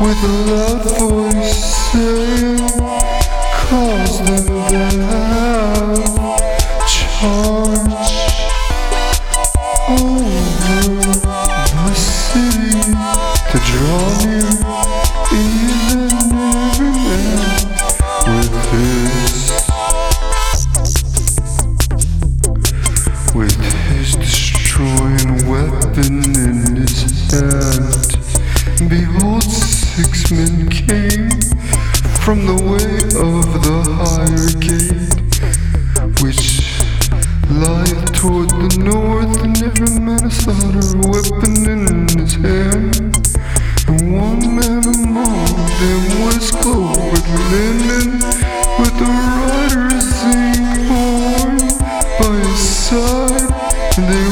with a loud voice saying, calls them down, charge over the city to draw near even six men came from the way of the higher gate, which lieth toward the north, and every man a slaughter weapon in his hand. And one man among them was clothed with linen, with a rider's zinc horn by his side. And they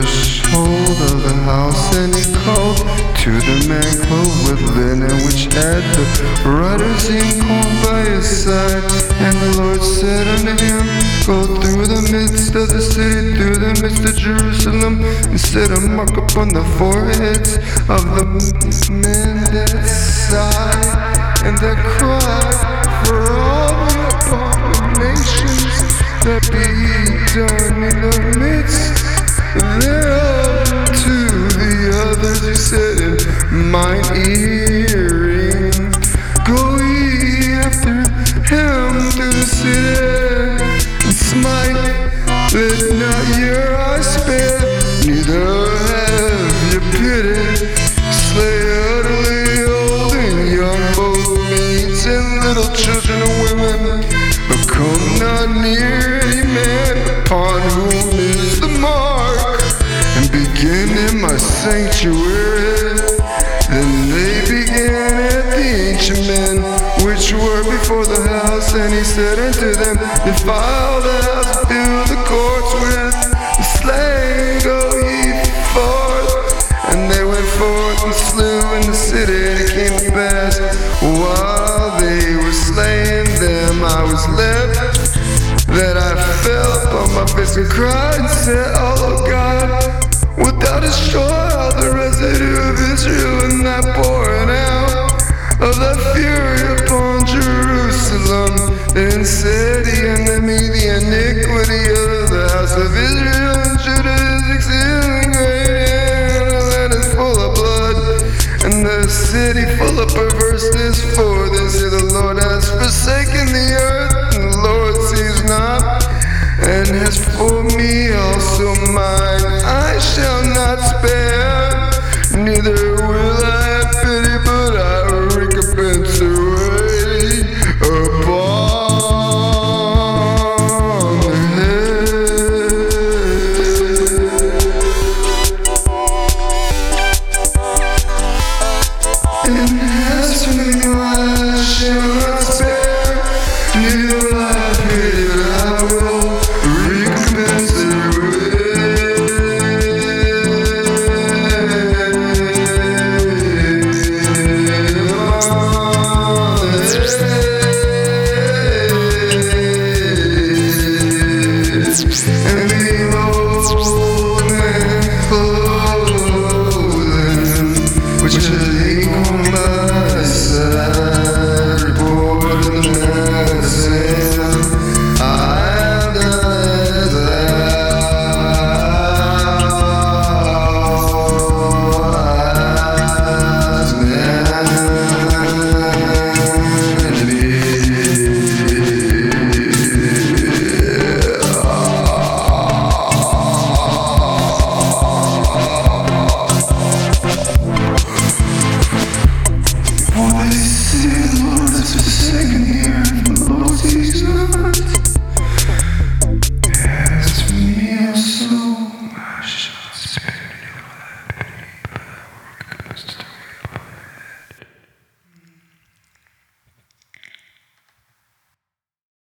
threshold of the house, and he called to the man clothed with linen, which had the writer's inkhorn by his side. And the Lord said unto him, Go through the midst of the city, through the midst of Jerusalem, and set a mark upon the foreheads of the men that sigh and that cry for all the abominations that be done in the to the others he said in mine hearing go after him to and my sanctuary. Then they began at the ancient men which were before the house, and he said unto them, Defile the house, fill the courts with the slain, go ye forth. And they went forth and slew in the city, and it came to pass while they were slaying them, I was left that I fell upon my face and cried and said, Oh thou destroy all the residue of Israel and not pouring out of thy fury upon Jerusalem? Then said he unto me, The iniquity of the house of Israel and Judah is exceeding great, and the land is full of blood, and the city full of perverseness. For this is the Lord has forsaken the earth, and the Lord sees not, and has for me also mine, I shall neither will I pity, but I recompense the way upon the head. And as Oh, I see the Lord is forsaken here.